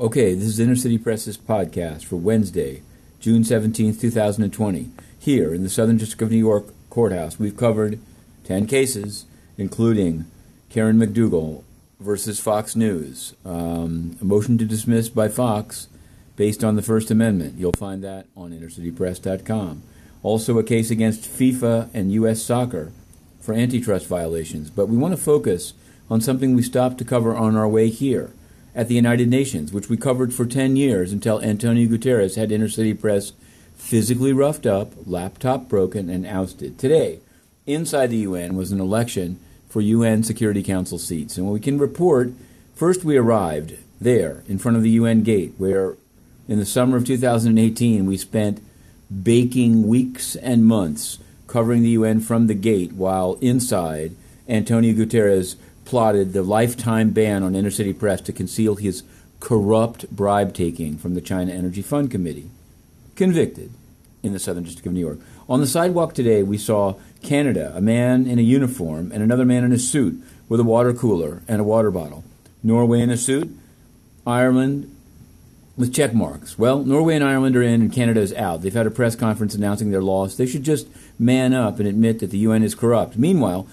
Okay, this is Inner City Press's podcast for Wednesday, June 17th, 2020. Here in the Southern District of New York Courthouse, we've covered 10 cases, including Karen McDougal versus Fox News, um, a motion to dismiss by Fox based on the First Amendment. You'll find that on innercitypress.com. Also, a case against FIFA and U.S. soccer for antitrust violations. But we want to focus on something we stopped to cover on our way here at the United Nations, which we covered for 10 years until Antonio Guterres had Inner City Press physically roughed up, laptop broken, and ousted. Today, inside the UN was an election for UN Security Council seats. And we can report, first we arrived there in front of the UN gate, where in the summer of 2018 we spent baking weeks and months covering the UN from the gate, while inside Antonio Guterres plotted the lifetime ban on inner city press to conceal his corrupt bribe taking from the China Energy Fund Committee. Convicted in the Southern District of New York. On the sidewalk today, we saw Canada, a man in a uniform and another man in a suit with a water cooler and a water bottle. Norway in a suit, Ireland with check marks. Well, Norway and Ireland are in and Canada is out. They've had a press conference announcing their loss. They should just man up and admit that the UN is corrupt. Meanwhile,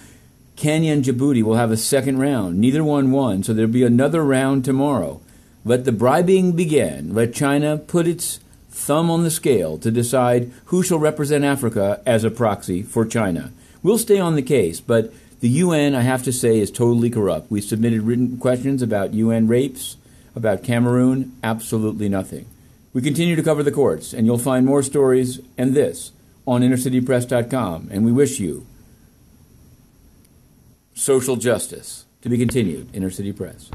Kenya and Djibouti will have a second round. Neither one won, so there'll be another round tomorrow. Let the bribing begin. Let China put its thumb on the scale to decide who shall represent Africa as a proxy for China. We'll stay on the case, but the UN, I have to say, is totally corrupt. We submitted written questions about UN rapes, about Cameroon, absolutely nothing. We continue to cover the courts, and you'll find more stories and this on innercitypress.com. And we wish you social justice. To be continued, Inner City Press.